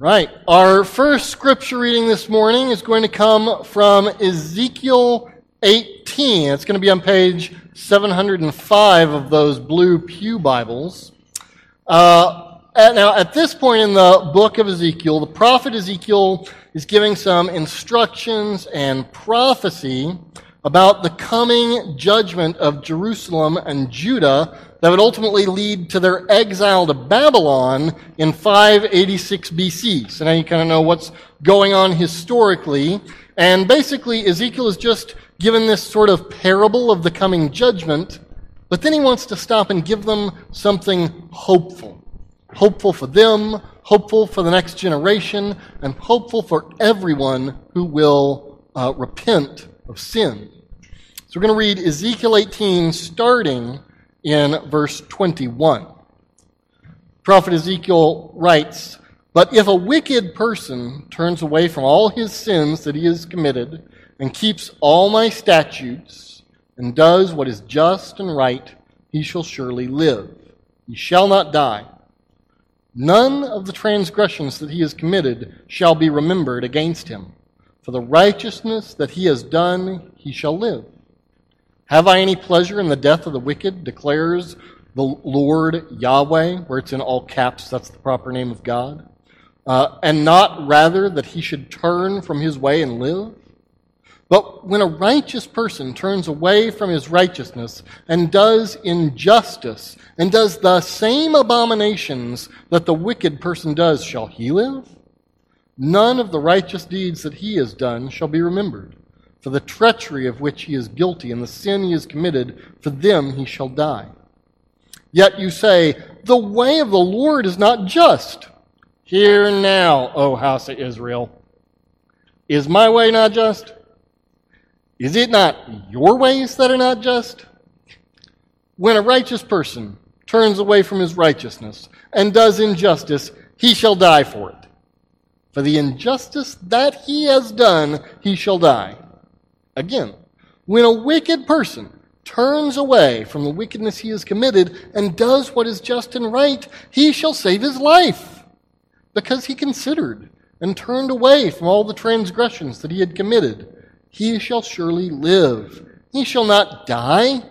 Right. Our first scripture reading this morning is going to come from Ezekiel 18. It's going to be on page 705 of those blue Pew Bibles. Uh, now, at this point in the book of Ezekiel, the prophet Ezekiel is giving some instructions and prophecy about the coming judgment of Jerusalem and Judah that would ultimately lead to their exile to Babylon in 586 BC. So now you kind of know what's going on historically. And basically, Ezekiel is just given this sort of parable of the coming judgment, but then he wants to stop and give them something hopeful. Hopeful for them, hopeful for the next generation, and hopeful for everyone who will uh, repent of sin. So we're going to read Ezekiel 18 starting in verse 21. Prophet Ezekiel writes, But if a wicked person turns away from all his sins that he has committed and keeps all my statutes and does what is just and right, he shall surely live. He shall not die. None of the transgressions that he has committed shall be remembered against him. For the righteousness that he has done, he shall live. Have I any pleasure in the death of the wicked, declares the Lord Yahweh, where it's in all caps, that's the proper name of God, uh, and not rather that he should turn from his way and live? But when a righteous person turns away from his righteousness and does injustice and does the same abominations that the wicked person does, shall he live? None of the righteous deeds that he has done shall be remembered. For the treachery of which he is guilty and the sin he has committed, for them he shall die. Yet you say, The way of the Lord is not just. Hear now, O house of Israel. Is my way not just? Is it not your ways that are not just? When a righteous person turns away from his righteousness and does injustice, he shall die for it. For the injustice that he has done, he shall die. Again, when a wicked person turns away from the wickedness he has committed and does what is just and right, he shall save his life, because he considered and turned away from all the transgressions that he had committed. He shall surely live. He shall not die.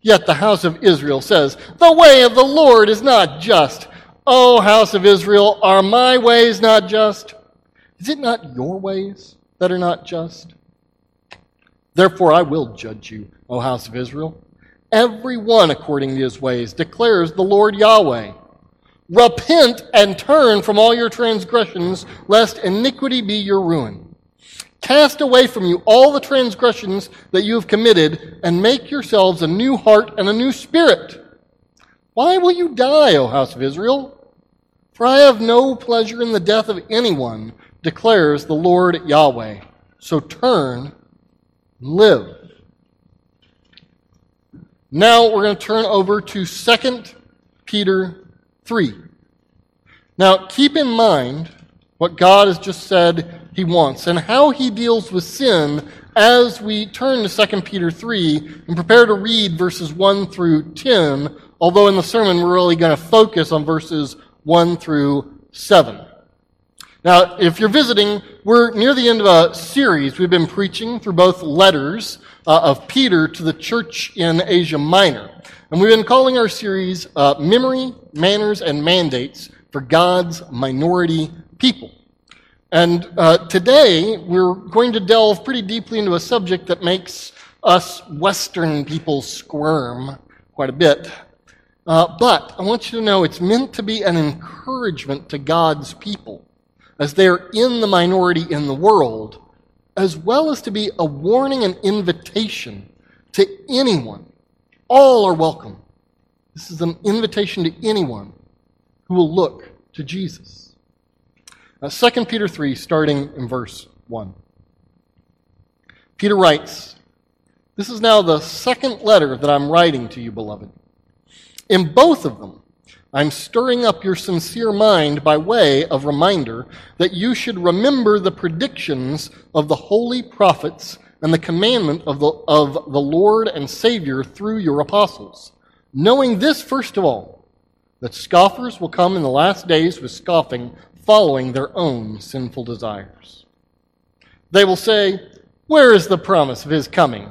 Yet the house of Israel says, The way of the Lord is not just. O house of Israel, are my ways not just? Is it not your ways that are not just? Therefore, I will judge you, O house of Israel. Every one according to his ways declares the Lord Yahweh. Repent and turn from all your transgressions, lest iniquity be your ruin. Cast away from you all the transgressions that you have committed, and make yourselves a new heart and a new spirit. Why will you die, O house of Israel? For I have no pleasure in the death of anyone, declares the Lord Yahweh. So turn live. Now we're going to turn over to 2 Peter 3. Now keep in mind what God has just said he wants and how he deals with sin as we turn to 2 Peter 3 and prepare to read verses 1 through 10, although in the sermon we're really going to focus on verses 1 through 7. Now, if you're visiting, we're near the end of a series. We've been preaching through both letters uh, of Peter to the church in Asia Minor. And we've been calling our series uh, Memory, Manners, and Mandates for God's Minority People. And uh, today, we're going to delve pretty deeply into a subject that makes us Western people squirm quite a bit. Uh, but I want you to know it's meant to be an encouragement to God's people as they are in the minority in the world, as well as to be a warning and invitation to anyone. All are welcome. This is an invitation to anyone who will look to Jesus. Now, 2 Peter 3, starting in verse 1. Peter writes, This is now the second letter that I'm writing to you, beloved. In both of them, I'm stirring up your sincere mind by way of reminder that you should remember the predictions of the holy prophets and the commandment of the, of the Lord and Savior through your apostles. Knowing this, first of all, that scoffers will come in the last days with scoffing, following their own sinful desires. They will say, Where is the promise of his coming?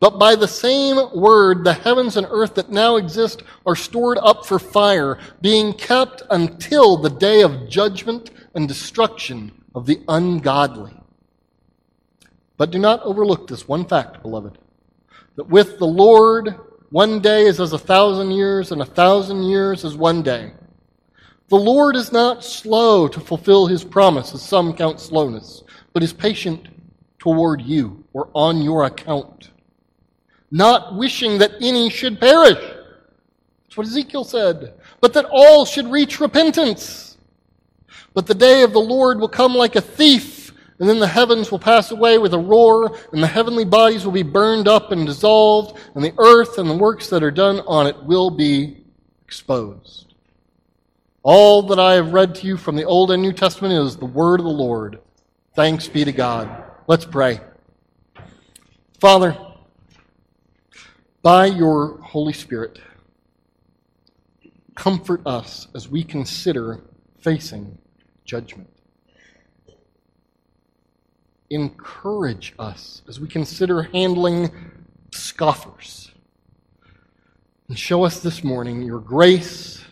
But by the same word, the heavens and earth that now exist are stored up for fire, being kept until the day of judgment and destruction of the ungodly. But do not overlook this one fact, beloved, that with the Lord, one day is as a thousand years, and a thousand years as one day. The Lord is not slow to fulfill his promise, as some count slowness, but is patient toward you or on your account not wishing that any should perish. That's what Ezekiel said. But that all should reach repentance. But the day of the Lord will come like a thief, and then the heavens will pass away with a roar, and the heavenly bodies will be burned up and dissolved, and the earth and the works that are done on it will be exposed. All that I have read to you from the Old and New Testament is the word of the Lord. Thanks be to God. Let's pray. Father, by your Holy Spirit, comfort us as we consider facing judgment. Encourage us as we consider handling scoffers. And show us this morning your grace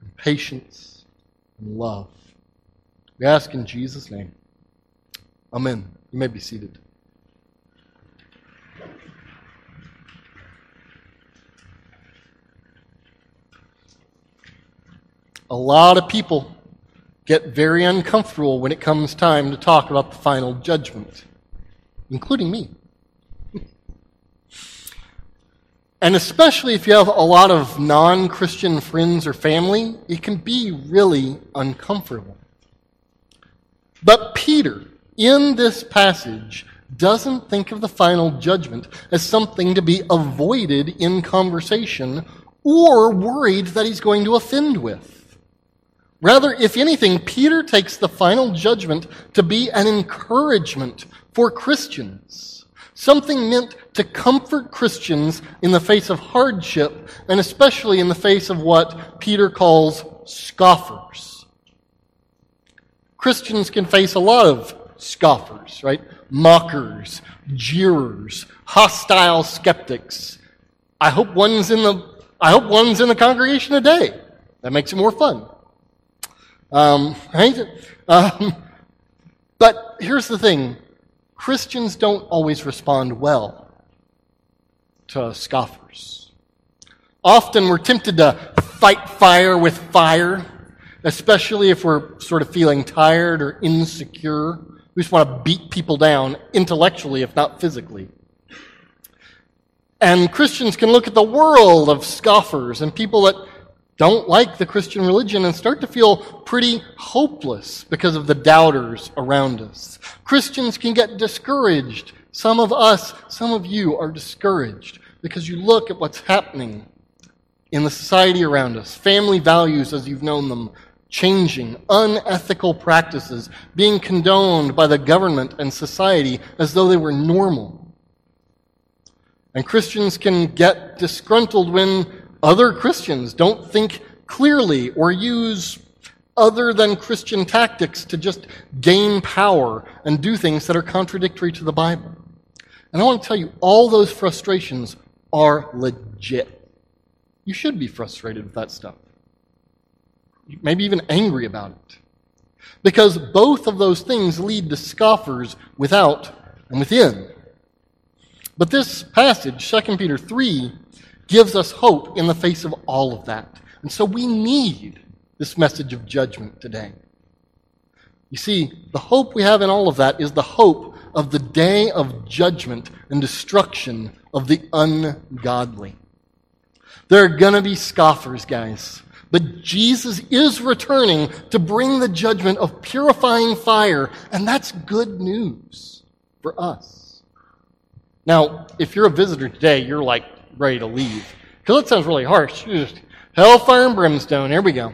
and patience and love. We ask in Jesus' name. Amen. You may be seated. A lot of people get very uncomfortable when it comes time to talk about the final judgment, including me. and especially if you have a lot of non Christian friends or family, it can be really uncomfortable. But Peter, in this passage, doesn't think of the final judgment as something to be avoided in conversation or worried that he's going to offend with. Rather, if anything, Peter takes the final judgment to be an encouragement for Christians. Something meant to comfort Christians in the face of hardship, and especially in the face of what Peter calls scoffers. Christians can face a lot of scoffers, right? Mockers, jeerers, hostile skeptics. I hope one's in the I hope one's in the congregation today. That makes it more fun. Um, right? Um, but here's the thing Christians don't always respond well to scoffers. Often we're tempted to fight fire with fire, especially if we're sort of feeling tired or insecure. We just want to beat people down intellectually, if not physically. And Christians can look at the world of scoffers and people that don't like the Christian religion and start to feel pretty hopeless because of the doubters around us. Christians can get discouraged. Some of us, some of you are discouraged because you look at what's happening in the society around us. Family values as you've known them changing, unethical practices being condoned by the government and society as though they were normal. And Christians can get disgruntled when other Christians don't think clearly or use other than Christian tactics to just gain power and do things that are contradictory to the Bible. And I want to tell you, all those frustrations are legit. You should be frustrated with that stuff. Maybe even angry about it. Because both of those things lead to scoffers without and within. But this passage, 2 Peter 3, gives us hope in the face of all of that. And so we need this message of judgment today. You see, the hope we have in all of that is the hope of the day of judgment and destruction of the ungodly. There are going to be scoffers, guys. But Jesus is returning to bring the judgment of purifying fire, and that's good news. for us. Now, if you're a visitor today, you're like ready to leave. Because that sounds really harsh. Just hellfire and brimstone. Here we go.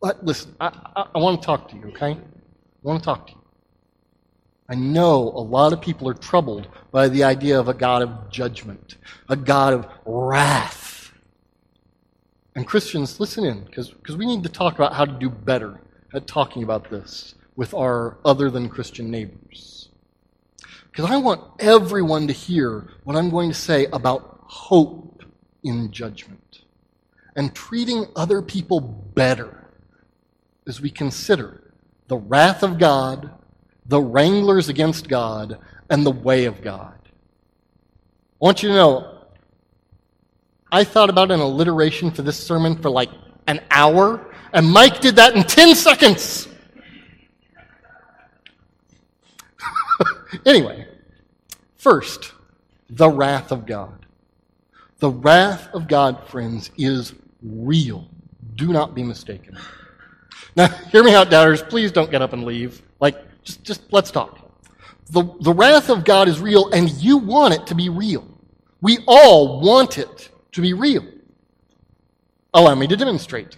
But listen, I, I, I want to talk to you, okay? I want to talk to you. I know a lot of people are troubled by the idea of a God of judgment, a God of wrath. And Christians, listen in, because we need to talk about how to do better at talking about this with our other than Christian neighbors. Because I want everyone to hear what I'm going to say about hope in judgment and treating other people better as we consider the wrath of God the wranglers against God, and the way of God. I want you to know, I thought about an alliteration for this sermon for like an hour, and Mike did that in 10 seconds. Anyway, first, the wrath of God. The wrath of God, friends, is real. Do not be mistaken. Now, hear me out, doubters. Please don't get up and leave. Like, just, just let's talk. The, the wrath of God is real, and you want it to be real. We all want it to be real. Allow me to demonstrate.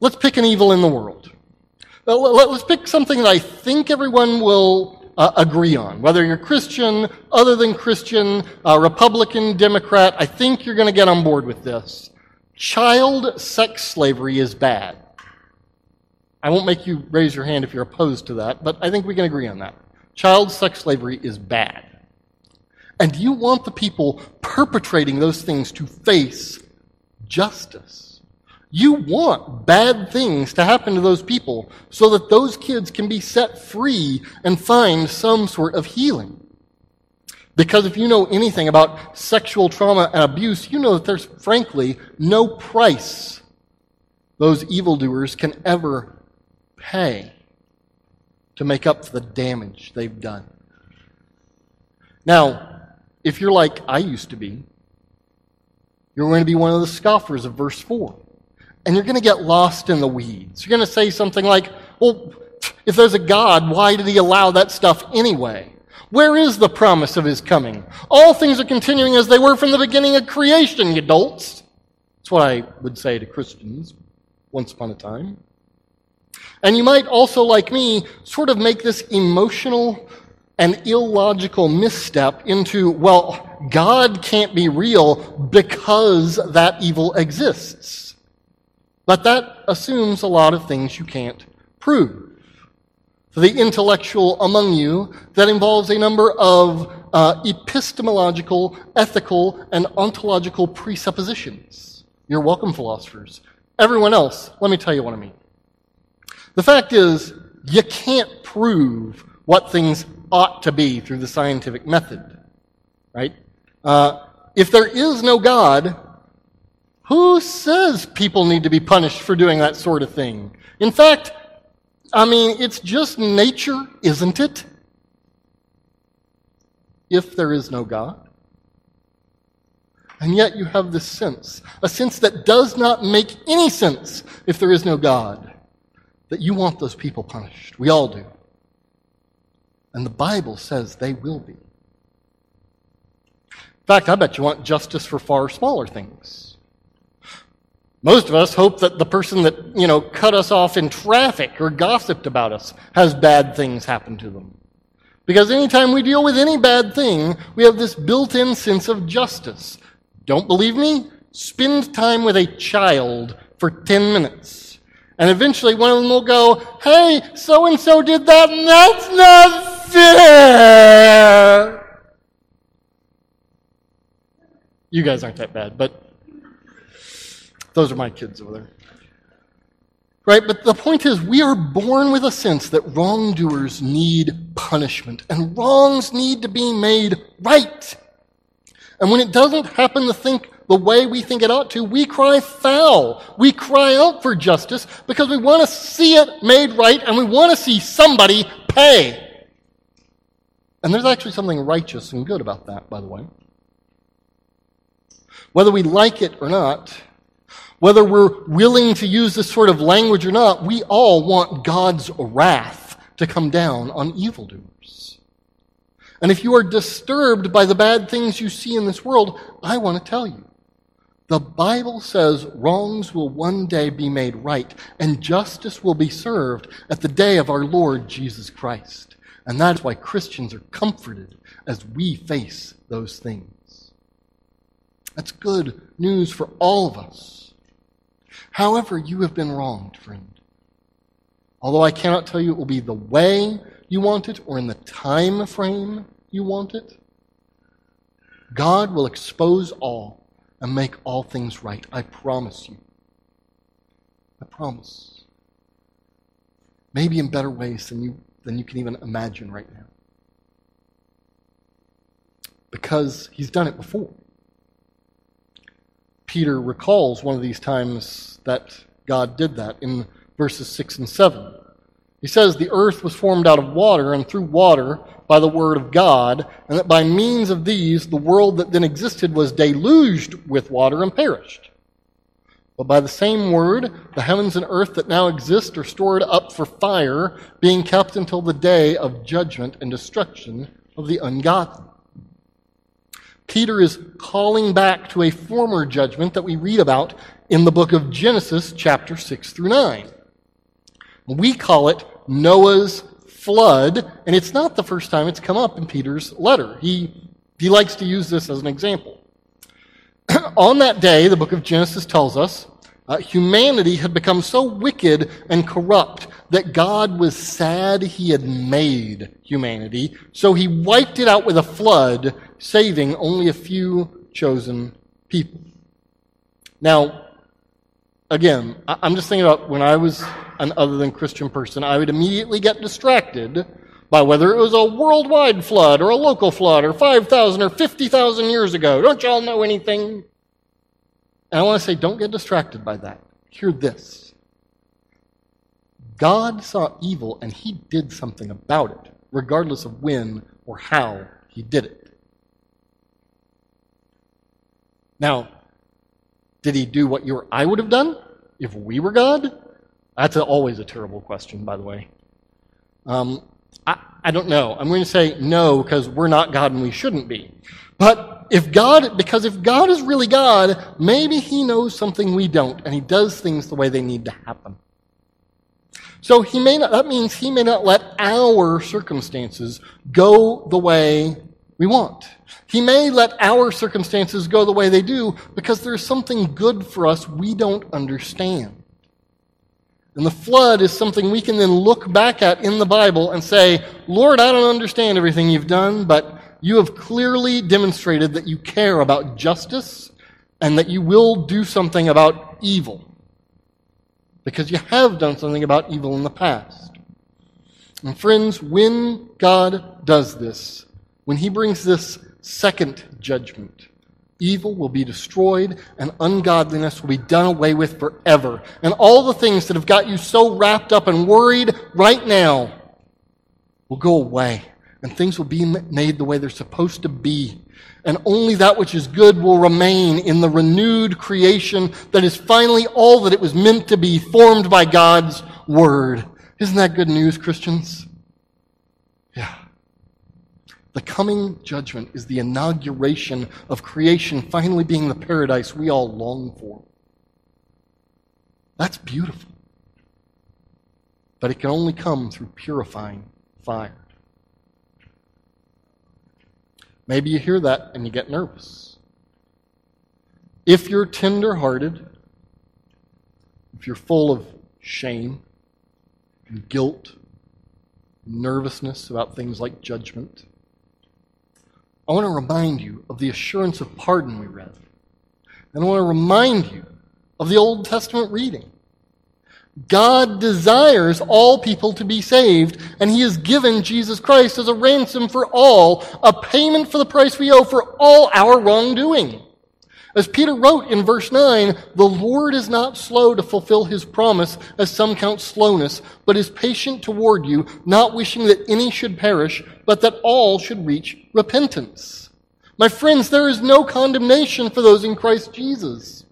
Let's pick an evil in the world. Let's pick something that I think everyone will uh, agree on. Whether you're Christian, other than Christian, uh, Republican, Democrat, I think you're going to get on board with this. Child sex slavery is bad. I won't make you raise your hand if you're opposed to that, but I think we can agree on that. Child sex slavery is bad. And you want the people perpetrating those things to face justice. You want bad things to happen to those people so that those kids can be set free and find some sort of healing. Because if you know anything about sexual trauma and abuse, you know that there's frankly no price those evildoers can ever pay to make up for the damage they've done. Now, if you're like I used to be, you're going to be one of the scoffers of verse 4. And you're going to get lost in the weeds. You're going to say something like, well, if there's a God, why did he allow that stuff anyway? Where is the promise of his coming? All things are continuing as they were from the beginning of creation, you dolts. That's what I would say to Christians once upon a time. And you might also, like me, sort of make this emotional and illogical misstep into, well, God can't be real because that evil exists. But that assumes a lot of things you can't prove. For the intellectual among you, that involves a number of uh, epistemological, ethical, and ontological presuppositions. You're welcome, philosophers. Everyone else, let me tell you what I mean. The fact is, you can't prove what things ought to be through the scientific method, right? Uh, if there is no God, who says people need to be punished for doing that sort of thing? In fact, I mean, it's just nature, isn't it? If there is no God. And yet you have this sense, a sense that does not make any sense if there is no God that you want those people punished. We all do. And the Bible says they will be. In fact, I bet you want justice for far smaller things. Most of us hope that the person that, you know, cut us off in traffic or gossiped about us has bad things happen to them. Because anytime we deal with any bad thing, we have this built in sense of justice. Don't believe me? Spend time with a child for 10 minutes and eventually one of them will go, hey, so and so did that, and that's not fair. You guys aren't that bad, but those are my kids over there. Right? But the point is, we are born with a sense that wrongdoers need punishment, and wrongs need to be made right. And when it doesn't happen to think the way we think it ought to, we cry foul. We cry out for justice because we want to see it made right and we want to see somebody pay. And there's actually something righteous and good about that, by the way. Whether we like it or not, whether we're willing to use this sort of language or not, we all want God's wrath to come down on evildoers. And if you are disturbed by the bad things you see in this world, I want to tell you. The Bible says wrongs will one day be made right, and justice will be served at the day of our Lord Jesus Christ. And that is why Christians are comforted as we face those things. That's good news for all of us. However, you have been wronged, friend. Although I cannot tell you it will be the way you want it or in the time frame you want it, God will expose all and make all things right. I promise you. I promise. Maybe in better ways than you, than you can even imagine right now. Because he's done it before. Peter recalls one of these times that God did that in verses 6 and 7. He says, The earth was formed out of water, and through water by the word of God, and that by means of these the world that then existed was deluged with water and perished. But by the same word, the heavens and earth that now exist are stored up for fire, being kept until the day of judgment and destruction of the ungodly. Peter is calling back to a former judgment that we read about in the book of Genesis, chapter 6 through 9. We call it Noah's flood, and it's not the first time it's come up in Peter's letter. He, he likes to use this as an example. On that day, the book of Genesis tells us, uh, humanity had become so wicked and corrupt that God was sad he had made humanity, so he wiped it out with a flood, saving only a few chosen people. Now, again, I'm just thinking about when I was an other than Christian person, I would immediately get distracted by whether it was a worldwide flood or a local flood or 5,000 or 50,000 years ago. Don't y'all know anything? And I want to say, don't get distracted by that. Hear this God saw evil and he did something about it, regardless of when or how he did it. Now, did he do what you or I would have done if we were God? That's a, always a terrible question, by the way. Um, I, I don't know. I'm going to say no because we're not God and we shouldn't be. But if God, because if God is really God, maybe He knows something we don't and He does things the way they need to happen. So he may not, that means He may not let our circumstances go the way we want. He may let our circumstances go the way they do because there's something good for us we don't understand. And the flood is something we can then look back at in the Bible and say, Lord, I don't understand everything you've done, but you have clearly demonstrated that you care about justice and that you will do something about evil. Because you have done something about evil in the past. And friends, when God does this, when He brings this second judgment, Evil will be destroyed, and ungodliness will be done away with forever. And all the things that have got you so wrapped up and worried right now will go away, and things will be made the way they're supposed to be. And only that which is good will remain in the renewed creation that is finally all that it was meant to be, formed by God's Word. Isn't that good news, Christians? The coming judgment is the inauguration of creation finally being the paradise we all long for. That's beautiful. But it can only come through purifying fire. Maybe you hear that and you get nervous. If you're tender-hearted, if you're full of shame and guilt, nervousness about things like judgment, I want to remind you of the assurance of pardon we read. And I want to remind you of the Old Testament reading. God desires all people to be saved, and He has given Jesus Christ as a ransom for all, a payment for the price we owe for all our wrongdoing. As Peter wrote in verse 9, the Lord is not slow to fulfill his promise, as some count slowness, but is patient toward you, not wishing that any should perish, but that all should reach repentance. My friends, there is no condemnation for those in Christ Jesus.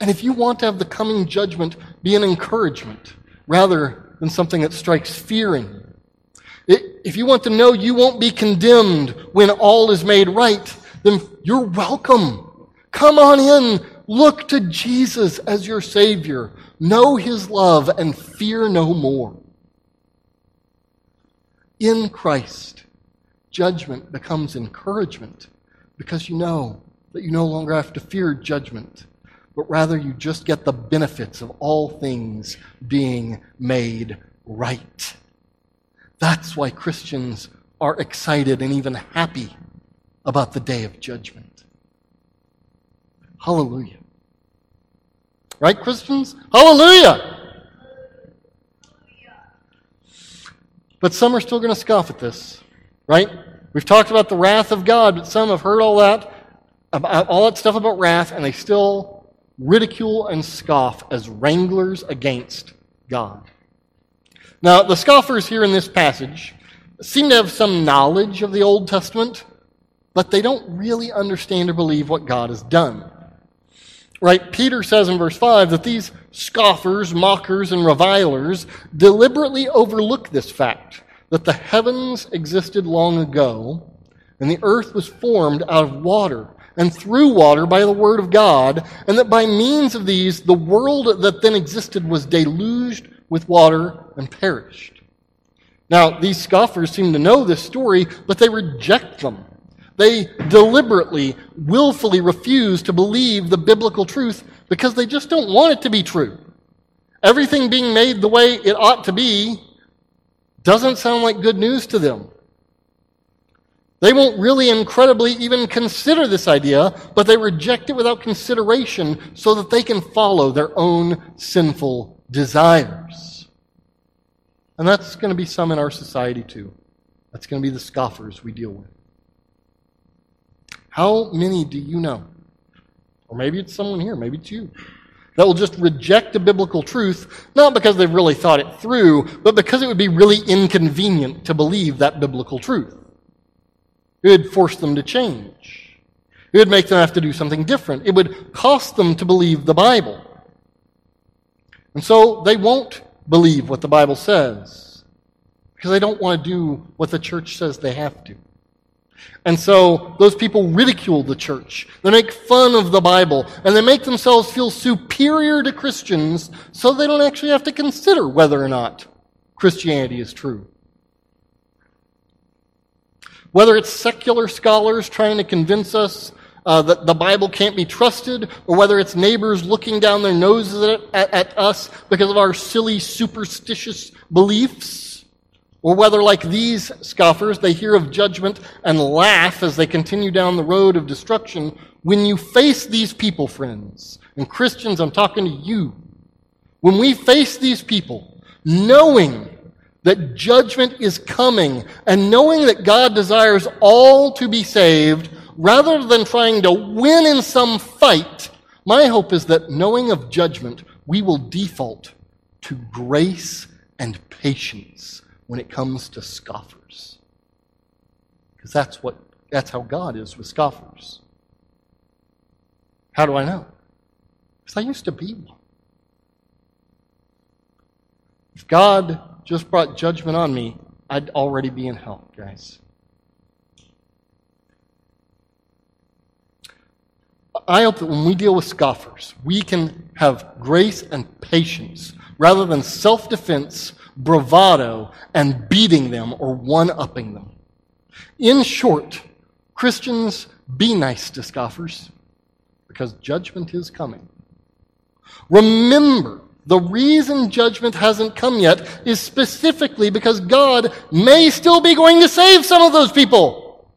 And if you want to have the coming judgment be an encouragement rather than something that strikes fear in you, If you want to know you won't be condemned when all is made right, then you're welcome. Come on in. Look to Jesus as your Savior. Know His love and fear no more. In Christ, judgment becomes encouragement because you know that you no longer have to fear judgment, but rather you just get the benefits of all things being made right. That's why Christians are excited and even happy about the day of judgment. Hallelujah. Right, Christians? Hallelujah! But some are still going to scoff at this, right? We've talked about the wrath of God, but some have heard all that, all that stuff about wrath, and they still ridicule and scoff as wranglers against God. Now, the scoffers here in this passage seem to have some knowledge of the Old Testament, but they don't really understand or believe what God has done. Right? Peter says in verse 5 that these scoffers, mockers, and revilers deliberately overlook this fact that the heavens existed long ago and the earth was formed out of water and through water by the word of God, and that by means of these the world that then existed was deluged with water and perished. Now, these scoffers seem to know this story, but they reject them. They deliberately, willfully refuse to believe the biblical truth because they just don't want it to be true. Everything being made the way it ought to be doesn't sound like good news to them. They won't really incredibly even consider this idea, but they reject it without consideration so that they can follow their own sinful desires. And that's going to be some in our society too. That's going to be the scoffers we deal with. How many do you know? Or maybe it's someone here, maybe it's you, that will just reject the biblical truth, not because they've really thought it through, but because it would be really inconvenient to believe that biblical truth. It would force them to change. It would make them have to do something different. It would cost them to believe the Bible. And so they won't believe what the Bible says because they don't want to do what the church says they have to. And so those people ridicule the church. They make fun of the Bible. And they make themselves feel superior to Christians so they don't actually have to consider whether or not Christianity is true. Whether it's secular scholars trying to convince us uh, that the Bible can't be trusted, or whether it's neighbors looking down their noses at, at, at us because of our silly superstitious beliefs, or whether, like these scoffers, they hear of judgment and laugh as they continue down the road of destruction. When you face these people, friends, and Christians, I'm talking to you, when we face these people, knowing that judgment is coming and knowing that God desires all to be saved, rather than trying to win in some fight, my hope is that knowing of judgment, we will default to grace and patience when it comes to scoffers. Because that's what that's how God is with scoffers. How do I know? Because I used to be one. If God just brought judgment on me, I'd already be in hell, guys. I hope that when we deal with scoffers, we can have grace and patience rather than self defense bravado, and beating them or one upping them. In short, Christians, be nice to scoffers because judgment is coming. Remember, the reason judgment hasn't come yet is specifically because God may still be going to save some of those people.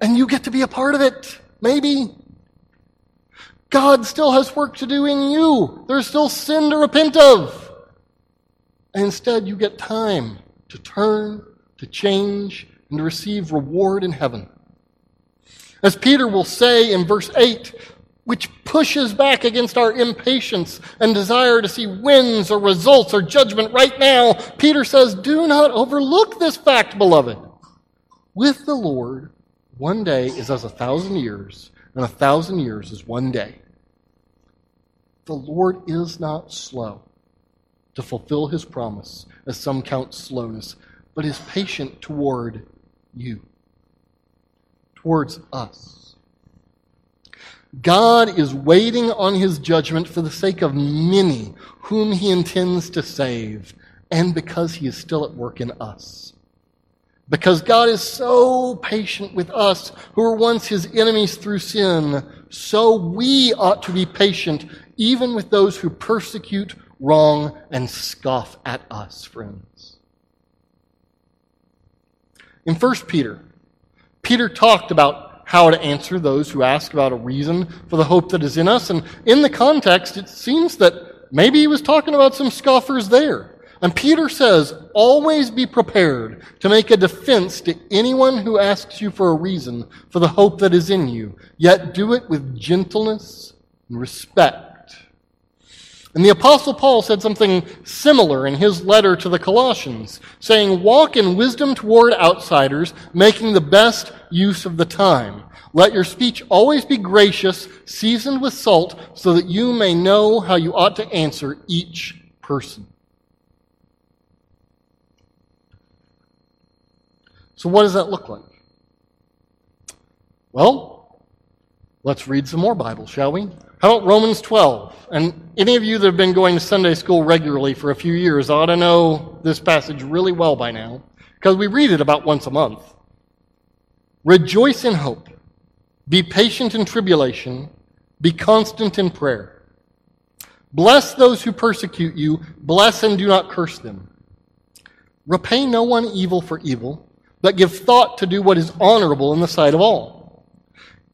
And you get to be a part of it, maybe. God still has work to do in you. There's still sin to repent of. And instead, you get time to turn, to change, and to receive reward in heaven. As Peter will say in verse 8, which pushes back against our impatience and desire to see wins or results or judgment right now, Peter says, Do not overlook this fact, beloved. With the Lord, one day is as a thousand years, and a thousand years is one day. The Lord is not slow to fulfill his promise, as some count slowness, but is patient toward you, towards us. God is waiting on his judgment for the sake of many whom he intends to save, and because he is still at work in us. Because God is so patient with us who were once his enemies through sin, so we ought to be patient even with those who persecute, wrong, and scoff at us, friends. In 1 Peter, Peter talked about how to answer those who ask about a reason for the hope that is in us, and in the context, it seems that maybe he was talking about some scoffers there. And Peter says, always be prepared to make a defense to anyone who asks you for a reason for the hope that is in you, yet do it with gentleness and respect. And the Apostle Paul said something similar in his letter to the Colossians, saying, Walk in wisdom toward outsiders, making the best use of the time. Let your speech always be gracious, seasoned with salt, so that you may know how you ought to answer each person. So, what does that look like? Well, let's read some more Bible, shall we? How about Romans 12? And any of you that have been going to Sunday school regularly for a few years ought to know this passage really well by now, because we read it about once a month. Rejoice in hope, be patient in tribulation, be constant in prayer. Bless those who persecute you, bless and do not curse them. Repay no one evil for evil but give thought to do what is honorable in the sight of all.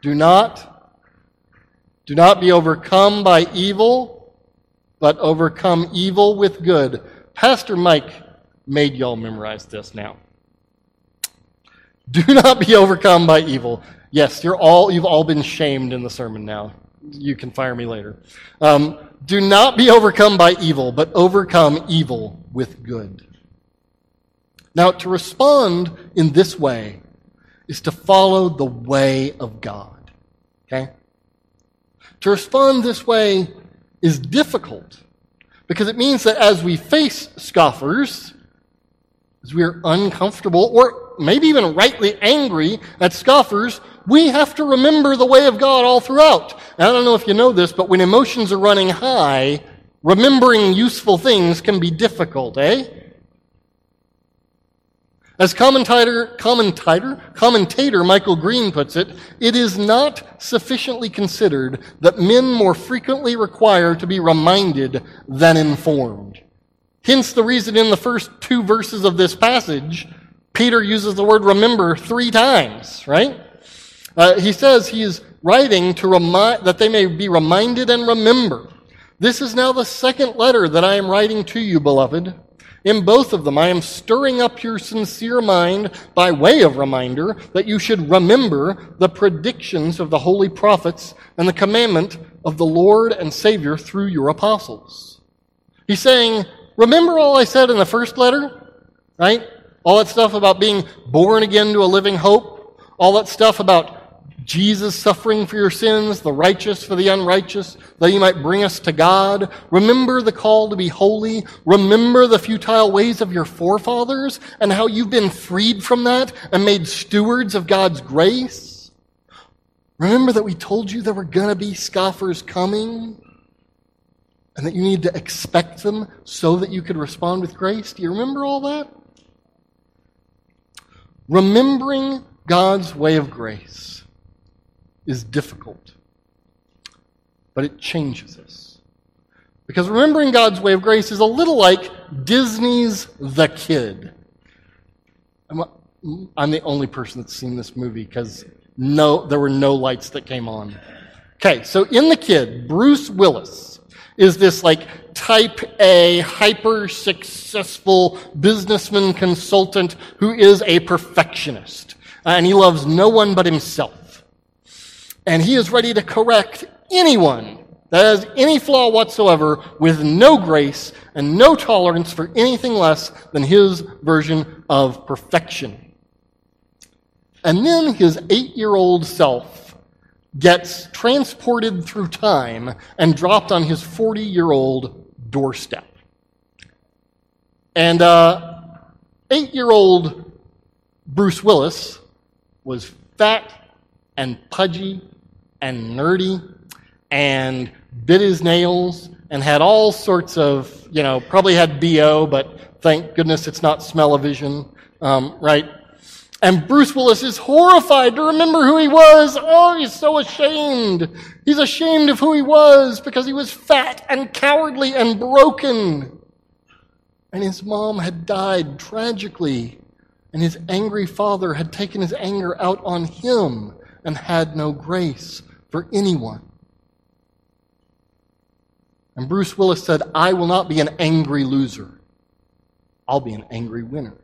Do not, do not be overcome by evil, but overcome evil with good. Pastor Mike made y'all memorize this now. Do not be overcome by evil. Yes, you're all, you've all been shamed in the sermon now. You can fire me later. Um, do not be overcome by evil, but overcome evil with good. Now, to respond in this way is to follow the way of God. Okay? To respond this way is difficult because it means that as we face scoffers, as we are uncomfortable or maybe even rightly angry at scoffers, we have to remember the way of God all throughout. Now, I don't know if you know this, but when emotions are running high, remembering useful things can be difficult, eh? As commentator, commentator, commentator Michael Green puts it, it is not sufficiently considered that men more frequently require to be reminded than informed. Hence the reason in the first two verses of this passage, Peter uses the word remember three times, right? Uh, he says he is writing to remind, that they may be reminded and remember. This is now the second letter that I am writing to you, beloved. In both of them, I am stirring up your sincere mind by way of reminder that you should remember the predictions of the holy prophets and the commandment of the Lord and Savior through your apostles. He's saying, remember all I said in the first letter? Right? All that stuff about being born again to a living hope? All that stuff about Jesus suffering for your sins, the righteous for the unrighteous, that he might bring us to God. Remember the call to be holy. Remember the futile ways of your forefathers and how you've been freed from that and made stewards of God's grace. Remember that we told you there were going to be scoffers coming and that you need to expect them so that you could respond with grace. Do you remember all that? Remembering God's way of grace is difficult, but it changes us. Because remembering God's way of grace is a little like Disney's The Kid. I'm, the only person that's seen this movie because no, there were no lights that came on. Okay, so in The Kid, Bruce Willis is this like type A, hyper successful businessman consultant who is a perfectionist. And he loves no one but himself. And he is ready to correct anyone that has any flaw whatsoever with no grace and no tolerance for anything less than his version of perfection. And then his eight year old self gets transported through time and dropped on his 40 year old doorstep. And uh, eight year old Bruce Willis was fat and pudgy and nerdy and bit his nails and had all sorts of, you know, probably had BO, but thank goodness it's not smell-o-vision, um, right? And Bruce Willis is horrified to remember who he was. Oh, he's so ashamed. He's ashamed of who he was because he was fat and cowardly and broken. And his mom had died tragically, and his angry father had taken his anger out on him and had no grace for anyone. And Bruce Willis said, I will not be an angry loser. I'll be an angry winner.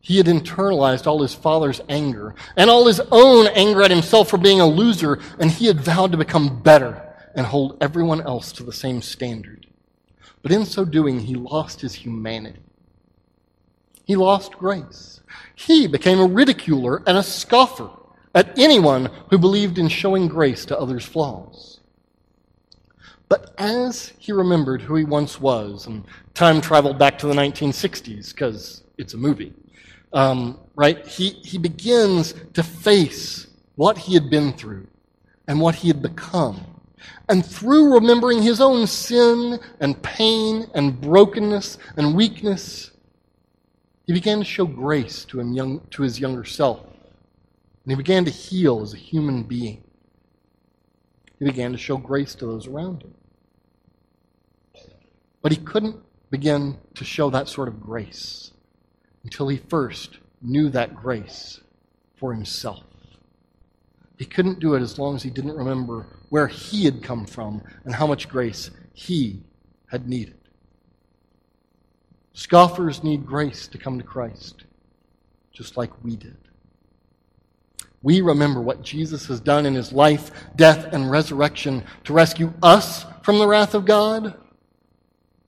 He had internalized all his father's anger and all his own anger at himself for being a loser, and he had vowed to become better and hold everyone else to the same standard. But in so doing, he lost his humanity. He lost grace. He became a ridiculer and a scoffer at anyone who believed in showing grace to others' flaws. But as he remembered who he once was, and time traveled back to the 1960s because it's a movie, um, right? He, he begins to face what he had been through and what he had become. And through remembering his own sin and pain and brokenness and weakness, he began to show grace to, him young, to his younger self. And he began to heal as a human being. He began to show grace to those around him. But he couldn't begin to show that sort of grace until he first knew that grace for himself. He couldn't do it as long as he didn't remember where he had come from and how much grace he had needed. Scoffers need grace to come to Christ, just like we did we remember what Jesus has done in his life, death, and resurrection to rescue us from the wrath of God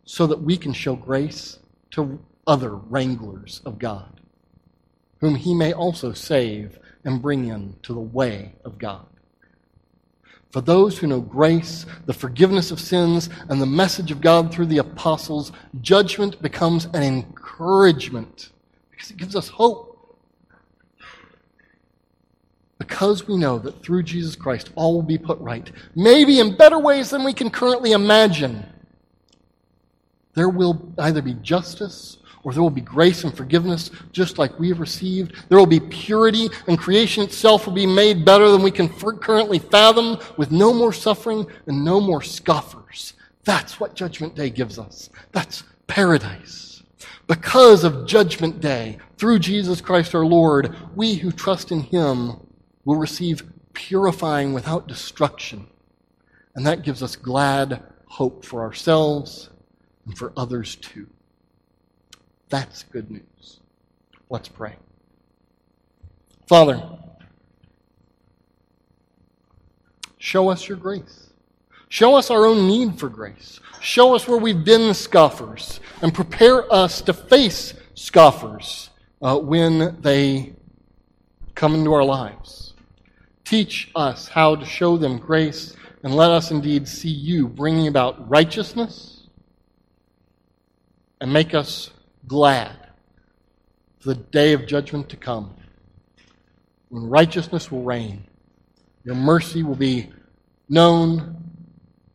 so that we can show grace to other wranglers of God, whom he may also save and bring in to the way of God. For those who know grace, the forgiveness of sins, and the message of God through the apostles, judgment becomes an encouragement because it gives us hope because we know that through Jesus Christ all will be put right, maybe in better ways than we can currently imagine, there will either be justice or there will be grace and forgiveness just like we have received. There will be purity and creation itself will be made better than we can currently fathom with no more suffering and no more scoffers. That's what Judgment Day gives us. That's paradise. Because of Judgment Day, through Jesus Christ our Lord, we who trust in Him will receive purifying without destruction. And that gives us glad hope for ourselves and for others too. That's good news. Let's pray. Father, show us your grace. Show us our own need for grace. Show us where we've been scoffers and prepare us to face scoffers uh, when they come into our lives. Teach us how to show them grace, and let us indeed see you bringing about righteousness and make us glad for the day of judgment to come when righteousness will reign, your mercy will be known,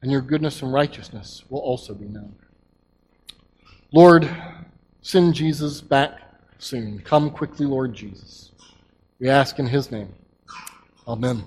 and your goodness and righteousness will also be known. Lord, send Jesus back soon. Come quickly, Lord Jesus. We ask in his name. Amen.